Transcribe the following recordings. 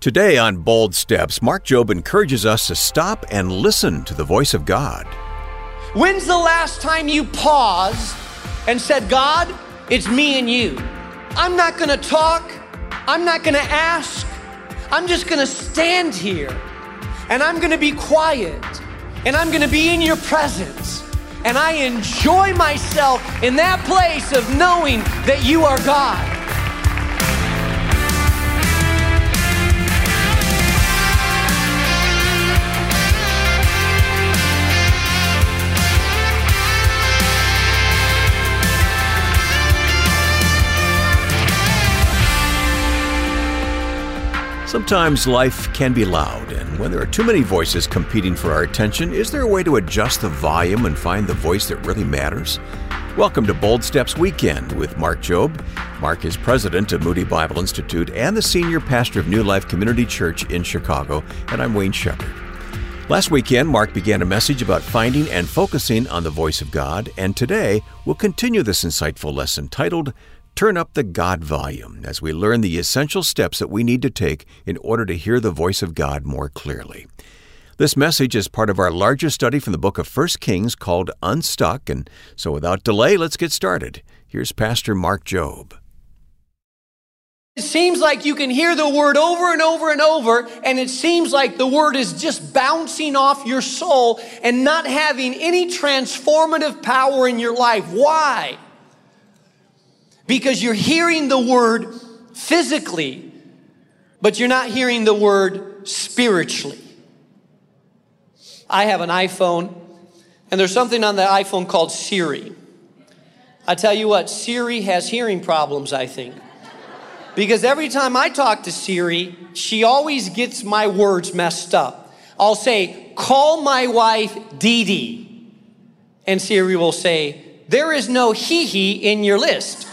Today on Bold Steps, Mark Jobe encourages us to stop and listen to the voice of God. When's the last time you paused and said, God, it's me and you? I'm not gonna talk, I'm not gonna ask, I'm just gonna stand here and I'm gonna be quiet and I'm gonna be in your presence. And I enjoy myself in that place of knowing that you are God. Sometimes life can be loud, and when there are too many voices competing for our attention, is there a way to adjust the volume and find the voice that really matters? Welcome to Bold Steps Weekend with Mark Jobe. Mark is president of Moody Bible Institute and the senior pastor of New Life Community Church in Chicago, and I'm Wayne Shepherd. Last weekend, Mark began a message about finding and focusing on the voice of God, and today we'll continue this insightful lesson titled Turn up the God volume as we learn the essential steps that we need to take in order to hear the voice of God more clearly. This message is part of our larger study from the book of 1 Kings called Unstuck, and so without delay, let's get started. Here's Pastor Mark Jobe. It seems like you can hear the word over and over and over, and it seems like the word is just bouncing off your soul and not having any transformative power in your life. Why? Because you're hearing the word physically, but you're not hearing the word spiritually. I have an iPhone, and there's something on the iPhone called Siri. I tell you what, Siri has hearing problems, I think. Because every time I talk to Siri, she always gets my words messed up. I'll say, call my wife Dee Dee. And Siri will say, there is no hee hee in your list.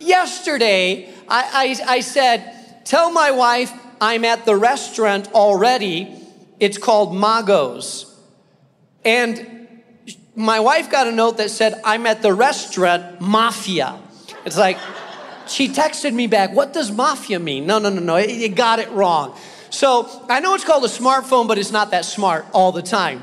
Yesterday, I, I, I said, Tell my wife I'm at the restaurant already. It's called Magos. And my wife got a note that said, I'm at the restaurant Mafia. It's like, she texted me back, What does mafia mean? No, no, no, no, you got it wrong. So I know it's called a smartphone, but it's not that smart all the time.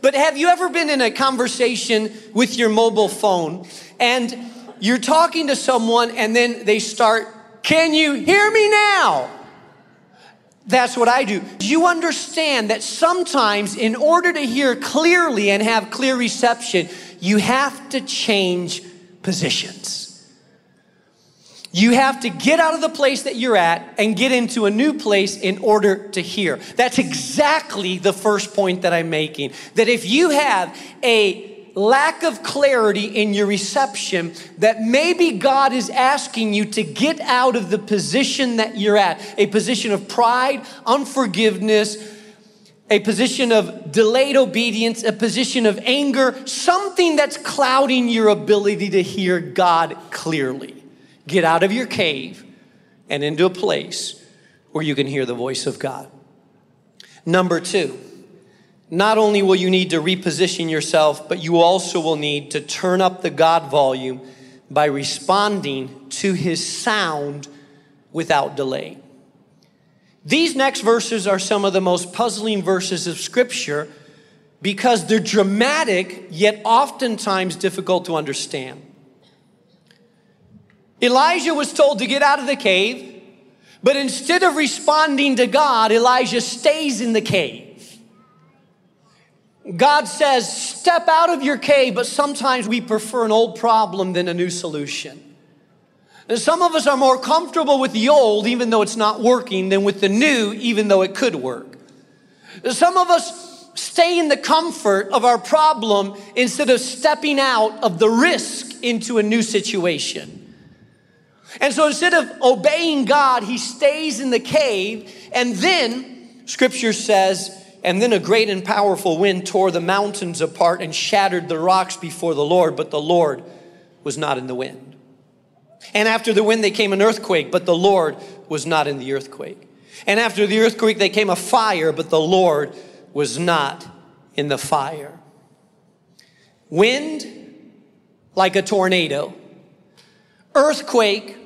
But have you ever been in a conversation with your mobile phone and you're talking to someone and then they start, Can you hear me now? That's what I do. You understand that sometimes, in order to hear clearly and have clear reception, you have to change positions. You have to get out of the place that you're at and get into a new place in order to hear. That's exactly the first point that I'm making. That if you have a lack of clarity in your reception that maybe God is asking you to get out of the position that you're at a position of pride, unforgiveness, a position of delayed obedience, a position of anger, something that's clouding your ability to hear God clearly. Get out of your cave and into a place where you can hear the voice of God. Number two, not only will you need to reposition yourself, but you also will need to turn up the God volume by responding to his sound without delay. These next verses are some of the most puzzling verses of Scripture because they're dramatic, yet oftentimes difficult to understand. Elijah was told to get out of the cave, but instead of responding to God, Elijah stays in the cave. God says, step out of your cave, but sometimes we prefer an old problem than a new solution. And some of us are more comfortable with the old, even though it's not working, than with the new, even though it could work. Some of us stay in the comfort of our problem instead of stepping out of the risk into a new situation. And so instead of obeying God, he stays in the cave, and then scripture says, and then a great and powerful wind tore the mountains apart and shattered the rocks before the Lord, but the Lord was not in the wind. And after the wind, there came an earthquake, but the Lord was not in the earthquake. And after the earthquake, there came a fire, but the Lord was not in the fire. Wind like a tornado, earthquake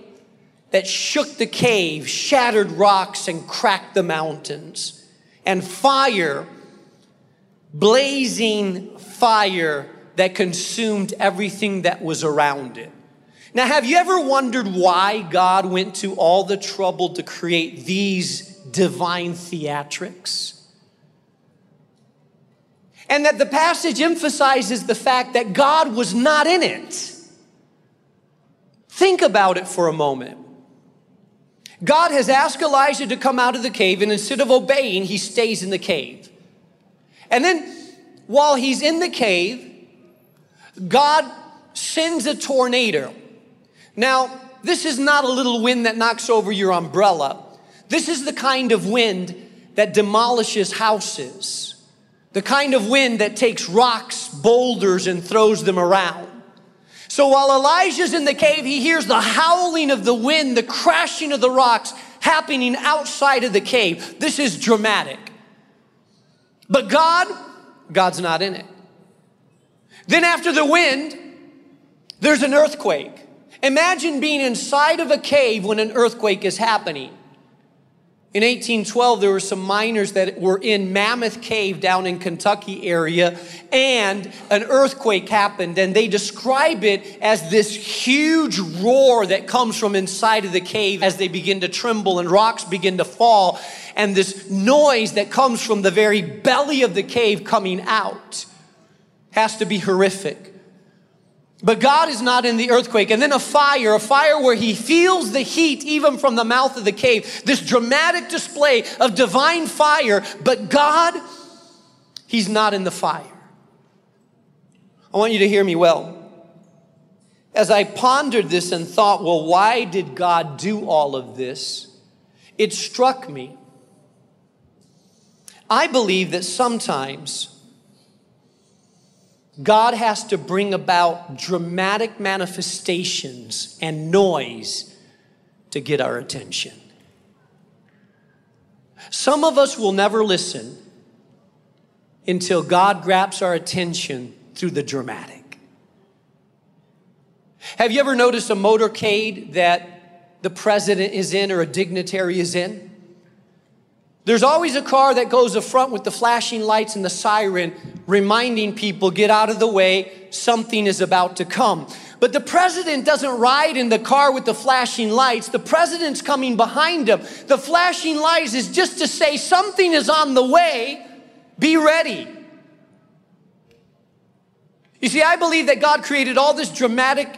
that shook the cave, shattered rocks, and cracked the mountains. And fire, blazing fire that consumed everything that was around it. Now, have you ever wondered why God went to all the trouble to create these divine theatrics? And that the passage emphasizes the fact that God was not in it. Think about it for a moment. God has asked Elijah to come out of the cave, and instead of obeying, he stays in the cave. And then, while he's in the cave, God sends a tornado. Now, this is not a little wind that knocks over your umbrella. This is the kind of wind that demolishes houses, the kind of wind that takes rocks, boulders, and throws them around. So while Elijah's in the cave, he hears the howling of the wind, the crashing of the rocks happening outside of the cave. This is dramatic. But God, God's not in it. Then after the wind, there's an earthquake. Imagine being inside of a cave when an earthquake is happening. In 1812, there were some miners that were in Mammoth Cave down in Kentucky area, and an earthquake happened, and they describe it as this huge roar that comes from inside of the cave as they begin to tremble and rocks begin to fall, and this noise that comes from the very belly of the cave coming out has to be horrific. But God is not in the earthquake. And then a fire, a fire where he feels the heat even from the mouth of the cave. This dramatic display of divine fire, but God, he's not in the fire. I want you to hear me well. As I pondered this and thought, well, why did God do all of this? It struck me. I believe that sometimes God has to bring about dramatic manifestations and noise to get our attention. Some of us will never listen until God grabs our attention through the dramatic. Have you ever noticed a motorcade that the president is in or a dignitary is in? There's always a car that goes up front with the flashing lights and the siren, reminding people, get out of the way, something is about to come. But the president doesn't ride in the car with the flashing lights. The president's coming behind him. The flashing lights is just to say something is on the way, be ready. You see, I believe that God created all this dramatic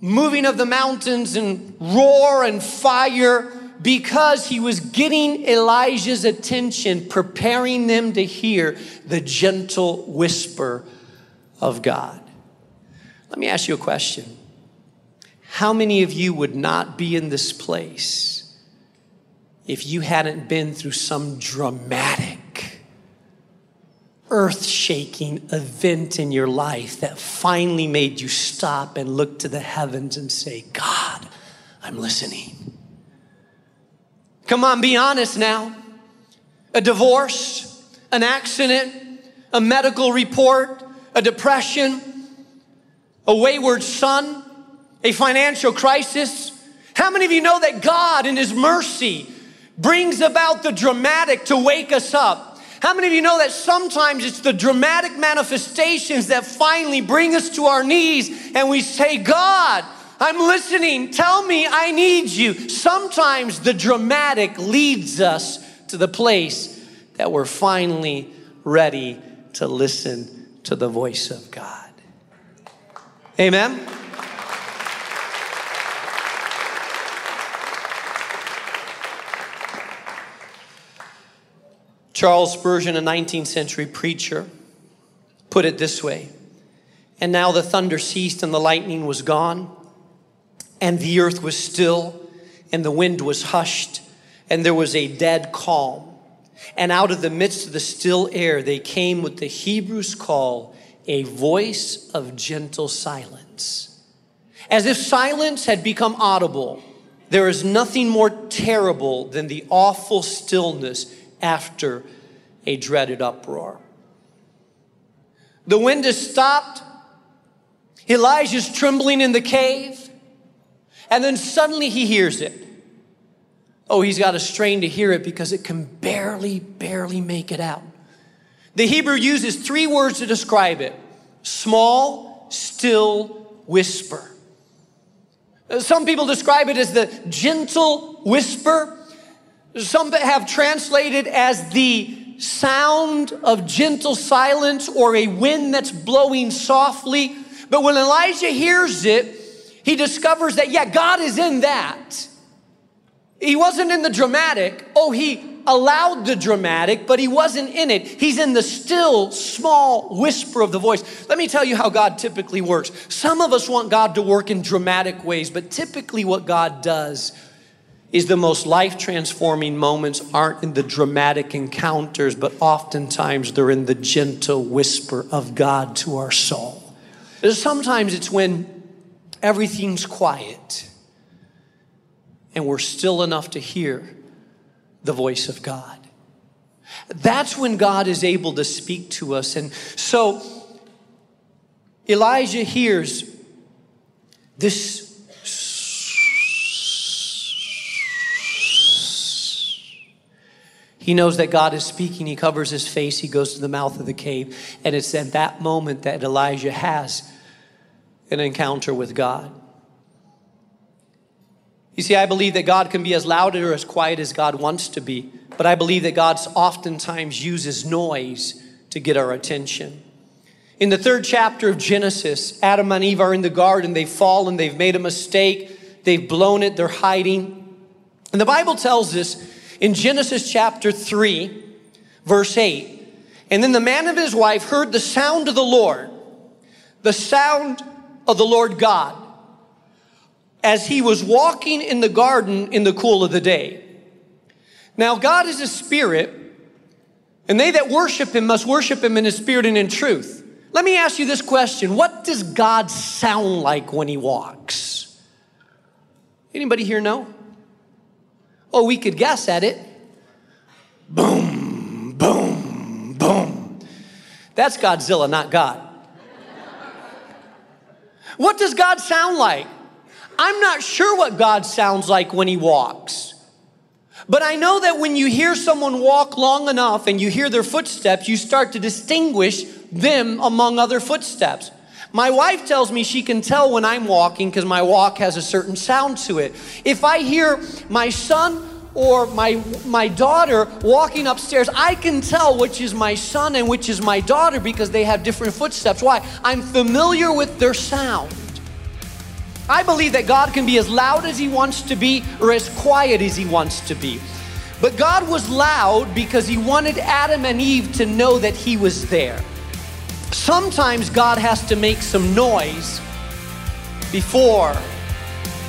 moving of the mountains and roar and fire because he was getting Elijah's attention, preparing them to hear the gentle whisper of God. Let me ask you a question. How many of you would not be in this place if you hadn't been through some dramatic, earth shaking event in your life that finally made you stop and look to the heavens and say, God, I'm listening? Come on, be honest now. A divorce, an accident, a medical report, a depression, a wayward son, a financial crisis. How many of you know that God, in His mercy, brings about the dramatic to wake us up? How many of you know that sometimes it's the dramatic manifestations that finally bring us to our knees and we say, God, I'm listening. Tell me I need you. Sometimes the dramatic leads us to the place that we're finally ready to listen to the voice of God. Amen. Charles Spurgeon, a 19th century preacher, put it this way And now the thunder ceased and the lightning was gone and the earth was still, and the wind was hushed, and there was a dead calm. And out of the midst of the still air, they came with the Hebrews call a voice of gentle silence. As if silence had become audible, there is nothing more terrible than the awful stillness after a dreaded uproar. The wind has stopped. Elijah's trembling in the cave. And then suddenly he hears it. Oh, he's got a strain to hear it because it can barely, barely make it out. The Hebrew uses three words to describe it small, still whisper. Some people describe it as the gentle whisper. Some have translated as the sound of gentle silence or a wind that's blowing softly. But when Elijah hears it, he discovers that, yeah, God is in that. He wasn't in the dramatic. Oh, he allowed the dramatic, but he wasn't in it. He's in the still small whisper of the voice. Let me tell you how God typically works. Some of us want God to work in dramatic ways, but typically what God does is the most life transforming moments aren't in the dramatic encounters, but oftentimes they're in the gentle whisper of God to our soul. Sometimes it's when everything's quiet and we're still enough to hear the voice of God. That's when God is able to speak to us. And so Elijah hears this. He knows that God is speaking. He covers his face. He goes to the mouth of the cave. And it's at that moment that Elijah has an encounter with God. You see, I believe that God can be as loud or as quiet as God wants to be, but I believe that God oftentimes uses noise to get our attention. In the third chapter of Genesis, Adam and Eve are in the garden. They've fallen, they've made a mistake, they've blown it, they're hiding. And the Bible tells us in Genesis chapter 3, verse 8, and then the man and his wife heard the sound of the Lord, the sound of the Lord God as he was walking in the garden in the cool of the day. Now, God is a spirit, and they that worship him must worship him in his spirit and in truth. Let me ask you this question What does God sound like when he walks? Anybody here know? Oh, we could guess at it. Boom, boom, boom. That's Godzilla, not God. What does God sound like? I'm not sure what God sounds like when he walks. But I know that when you hear someone walk long enough and you hear their footsteps, you start to distinguish them among other footsteps. My wife tells me she can tell when I'm walking because my walk has a certain sound to it. If I hear my son or my, my daughter walking upstairs, I can tell which is my son and which is my daughter because they have different footsteps. Why? I'm familiar with their sound. I believe that God can be as loud as He wants to be or as quiet as He wants to be. But God was loud because He wanted Adam and Eve to know that He was there. Sometimes God has to make some noise before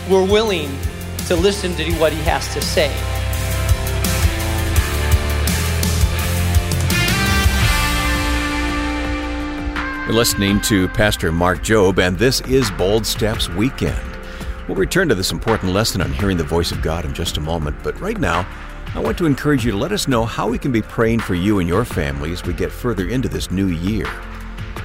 we're willing to listen to what He has to say. You're listening to Pastor Mark Jobe, and this is Bold Steps Weekend. We'll return to this important lesson on hearing the voice of God in just a moment, but right now, I want to encourage you to let us know how we can be praying for you and your family as we get further into this new year.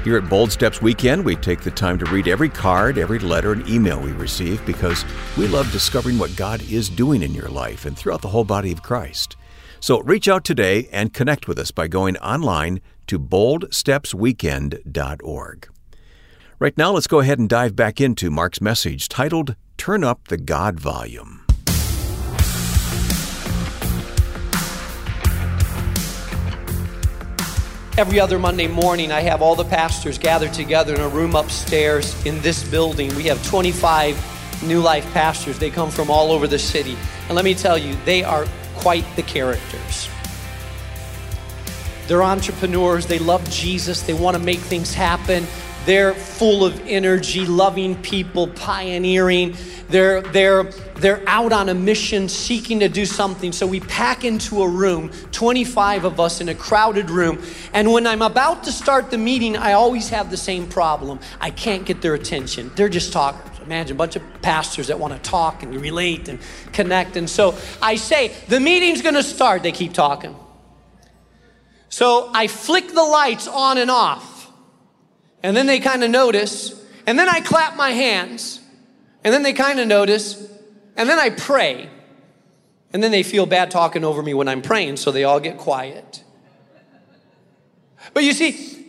Here at Bold Steps Weekend, we take the time to read every card, every letter, and email we receive because we love discovering what God is doing in your life and throughout the whole body of Christ. So reach out today and connect with us by going online to boldstepsweekend.org. Right now, let's go ahead and dive back into Mark's message titled Turn Up the God Volume. Every other Monday morning, I have all the pastors gathered together in a room upstairs in this building. We have 25 New Life pastors. They come from all over the city. And let me tell you, they are quite the characters. They're entrepreneurs. They love Jesus. They want to make things happen. They're full of energy, loving people, pioneering. They're, they're, they're out on a mission seeking to do something. So we pack into a room, 25 of us in a crowded room. And when I'm about to start the meeting, I always have the same problem. I can't get their attention. They're just talkers. Imagine a bunch of pastors that want to talk and relate and connect. And so I say, the meeting's going to start. They keep talking. So I flick the lights on and off. And then they kind of notice. And then I clap my hands. And then they kind of notice. And then I pray. And then they feel bad talking over me when I'm praying, so they all get quiet. But you see,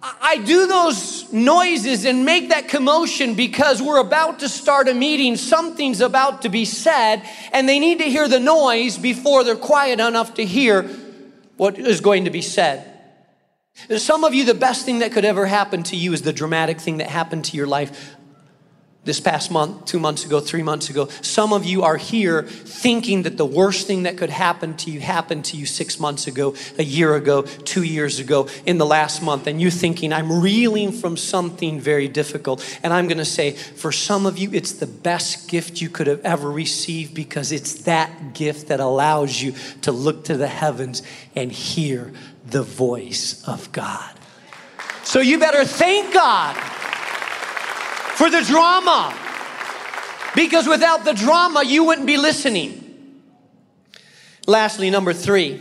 I do those noises and make that commotion because we're about to start a meeting, something's about to be said, and they need to hear the noise before they're quiet enough to hear what is going to be said. Some of you, the best thing that could ever happen to you is the dramatic thing that happened to your life this past month, two months ago, three months ago. Some of you are here thinking that the worst thing that could happen to you happened to you six months ago, a year ago, two years ago, in the last month. And you're thinking, I'm reeling from something very difficult. And I'm going to say, for some of you, it's the best gift you could have ever received because it's that gift that allows you to look to the heavens and hear the voice of God. So you better thank God for the drama. Because without the drama, you wouldn't be listening. Lastly, number three,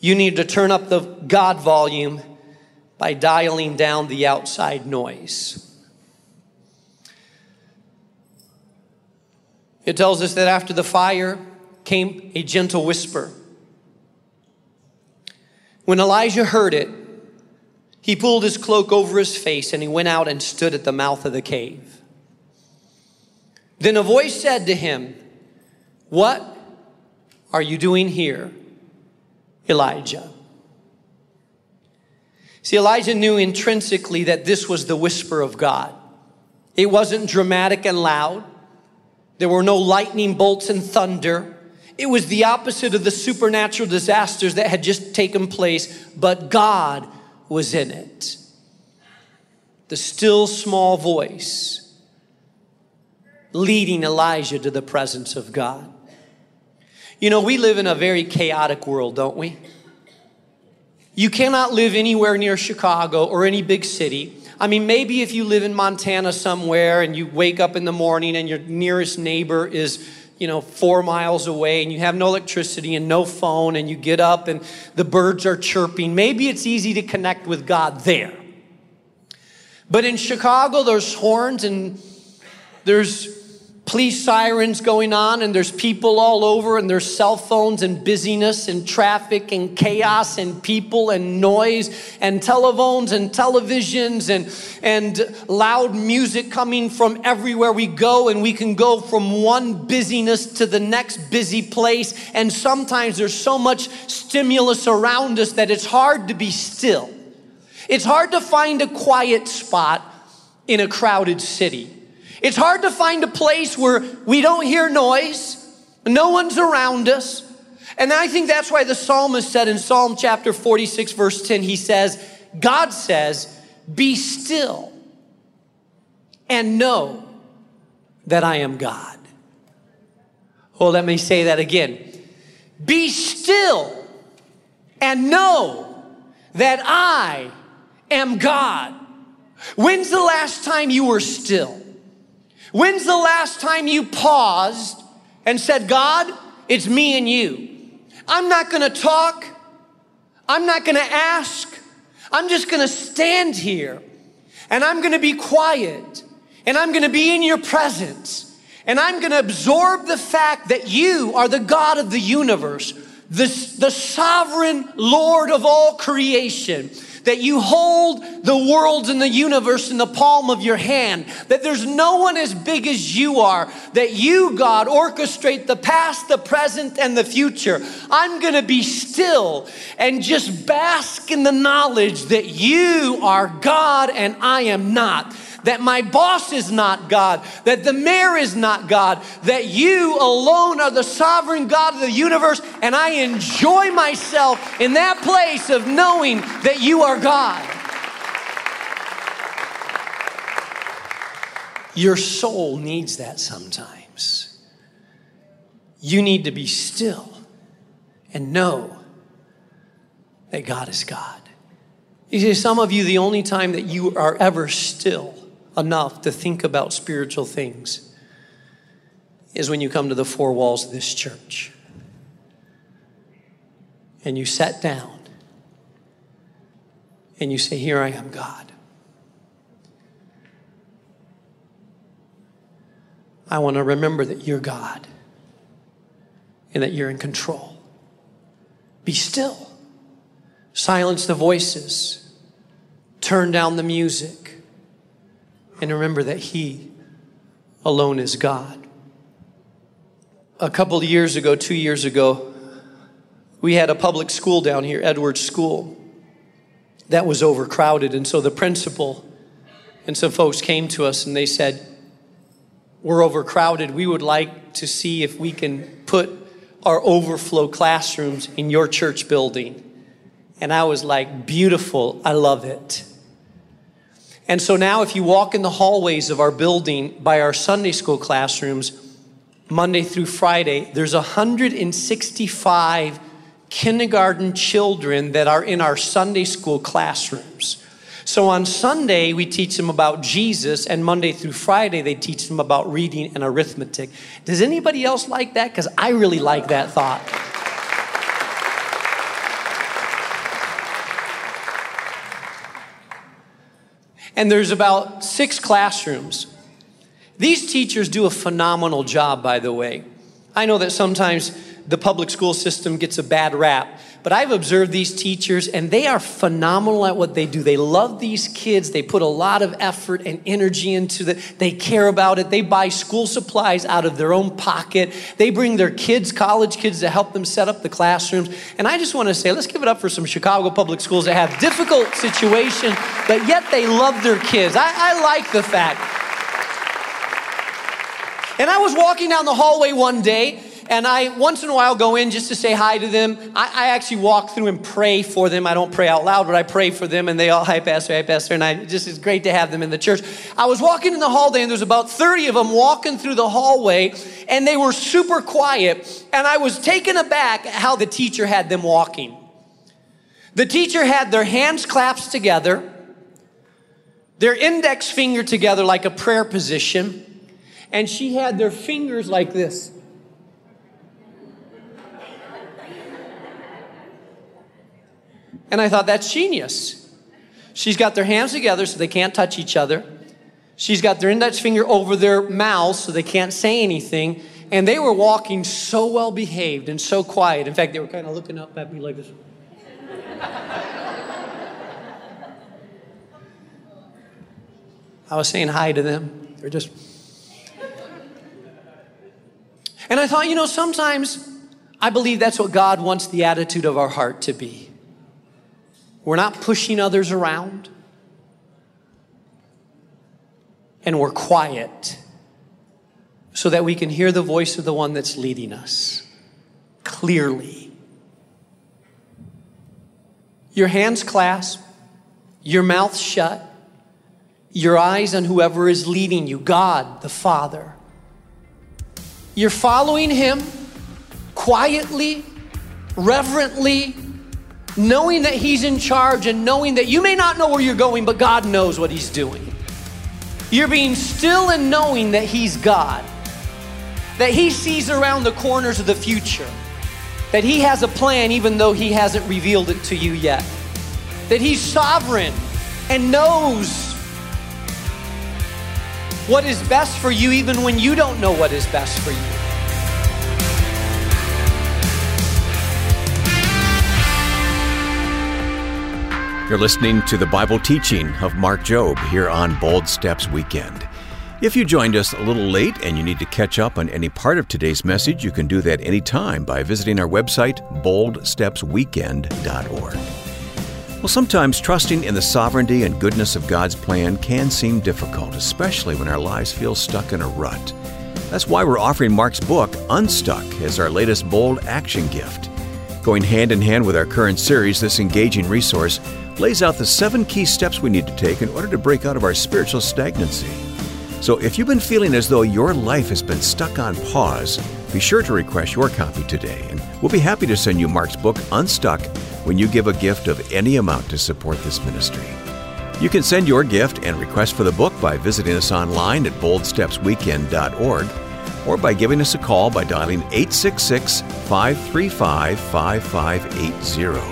you need to turn up the God volume by dialing down the outside noise. It tells us that after the fire came a gentle whisper. When Elijah heard it, he pulled his cloak over his face and he went out and stood at the mouth of the cave. Then a voice said to him, What are you doing here, Elijah? See, Elijah knew intrinsically that this was the whisper of God. It wasn't dramatic and loud. There were no lightning bolts and thunder. It was the opposite of the supernatural disasters that had just taken place, but God was in it. The still small voice leading Elijah to the presence of God. You know, we live in a very chaotic world, don't we? You cannot live anywhere near Chicago or any big city. I mean, maybe if you live in Montana somewhere and you wake up in the morning and your nearest neighbor is you know, four miles away and you have no electricity and no phone and you get up and the birds are chirping, maybe it's easy to connect with God there. But in Chicago, there's horns and there's police sirens going on, and there's people all over, and there's cell phones and busyness and traffic and chaos and people and noise and telephones and televisions and, and loud music coming from everywhere we go. And we can go from one busyness to the next busy place. And sometimes there's so much stimulus around us that it's hard to be still. It's hard to find a quiet spot in a crowded city. It's hard to find a place where we don't hear noise, no one's around us. And I think that's why the psalmist said in Psalm chapter 46, verse 10, he says, God says, Be still and know that I am God. Well, let me say that again. Be still and know that I am God. When's the last time you were still? When's the last time you paused and said, God, it's me and you? I'm not gonna talk. I'm not gonna ask. I'm just gonna stand here and I'm gonna be quiet and I'm gonna be in your presence and I'm gonna absorb the fact that you are the God of the universe, the, the sovereign Lord of all creation that you hold the worlds and the universe in the palm of your hand, that there's no one as big as you are, that you, God, orchestrate the past, the present, and the future. I'm gonna be still and just bask in the knowledge that you are God and I am not that my boss is not God, that the mayor is not God, that you alone are the sovereign God of the universe, and I enjoy myself in that place of knowing that you are God. Your soul needs that sometimes. You need to be still and know that God is God. You see, some of you, the only time that you are ever still enough to think about spiritual things is when you come to the four walls of this church and you sat down and you say, Here I am, God. I want to remember that you're God and that you're in control. Be still. Silence the voices. Turn down the music. And remember that He alone is God. A couple of years ago, two years ago, we had a public school down here, Edwards School, that was overcrowded. And so the principal and some folks came to us and they said, We're overcrowded. We would like to see if we can put our overflow classrooms in your church building. And I was like, Beautiful. I love it. And so now, if you walk in the hallways of our building by our Sunday school classrooms, Monday through Friday, there's 165 kindergarten children that are in our Sunday school classrooms. So on Sunday, we teach them about Jesus, and Monday through Friday, they teach them about reading and arithmetic. Does anybody else like that? Because I really like that thought. And there's about six classrooms. These teachers do a phenomenal job, by the way. I know that sometimes the public school system gets a bad rap, but I've observed these teachers and they are phenomenal at what they do. They love these kids. They put a lot of effort and energy into it. They care about it. They buy school supplies out of their own pocket. They bring their kids, college kids, to help them set up the classrooms. And I just want to say, let's give it up for some Chicago public schools that have difficult situations, but yet they love their kids. I, I like the fact. And I was walking down the hallway one day and I once in a while go in just to say hi to them. I, I, actually walk through and pray for them. I don't pray out loud, but I pray for them, and they all, hi, Pastor, hi, Pastor. And I just, it's great to have them in the church. I was walking in the hallway, and there's about 30 of them walking through the hallway, and they were super quiet. And I was taken aback at how the teacher had them walking. The teacher had their hands clasped together, their index finger together like a prayer position, and she had their fingers like this. And I thought, that's genius. She's got their hands together so they can't touch each other. She's got their index finger over their mouths so they can't say anything. And they were walking so well behaved and so quiet. In fact, they were kind of looking up at me like this. I was saying hi to them. They're just. And I thought, you know, sometimes I believe that's what God wants the attitude of our heart to be. We're not pushing others around. And we're quiet so that we can hear the voice of the one that's leading us clearly. Your hands clasped, your mouth shut, your eyes on whoever is leading you God the Father. You're following Him quietly, reverently, knowing that He's in charge and knowing that you may not know where you're going, but God knows what He's doing. You're being still and knowing that He's God, that He sees around the corners of the future, that He has a plan even though He hasn't revealed it to you yet, that He's sovereign and knows what is best for you even when you don't know what is best for you. You're listening to the Bible teaching of Mark Jobe here on Bold Steps Weekend. If you joined us a little late and you need to catch up on any part of today's message, you can do that anytime by visiting our website, boldstepsweekend.org. Well, sometimes trusting in the sovereignty and goodness of God's plan can seem difficult, especially when our lives feel stuck in a rut. That's why we're offering Mark's book, Unstuck, as our latest bold action gift. Going hand in hand with our current series, this engaging resource lays out the seven key steps we need to take in order to break out of our spiritual stagnancy. So if you've been feeling as though your life has been stuck on pause, be sure to request your copy today, and we'll be happy to send you Mark's book, Unstuck, when you give a gift of any amount to support this ministry. You can send your gift and request for the book by visiting us online at boldstepsweekend.org or by giving us a call by dialing 866 535 5580.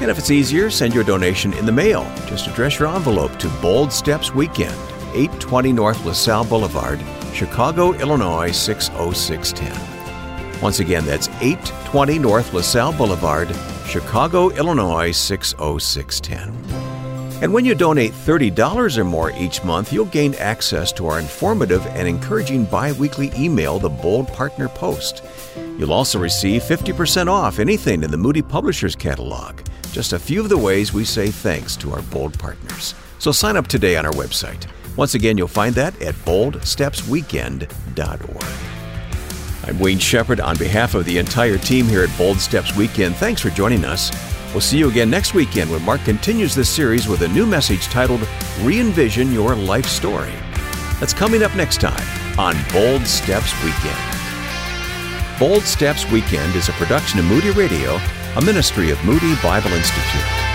And if it's easier, send your donation in the mail. Just address your envelope to Bold Steps Weekend, 820 North LaSalle Boulevard, Chicago, Illinois 60610. Once again, that's 820 North LaSalle Boulevard, Chicago, Illinois 60610. And when you donate $30 or more each month, you'll gain access to our informative and encouraging bi weekly email, The Bold Partner Post. You'll also receive 50% off anything in the Moody Publishers catalog. Just a few of the ways we say thanks to our bold partners. So sign up today on our website. Once again, you'll find that at boldstepsweekend.org. I'm Wayne Shepherd on behalf of the entire team here at Bold Steps Weekend. Thanks for joining us. We'll see you again next weekend when Mark continues this series with a new message titled Re Envision Your Life Story. That's coming up next time on Bold Steps Weekend. Bold Steps Weekend is a production of Moody Radio, a ministry of Moody Bible Institute.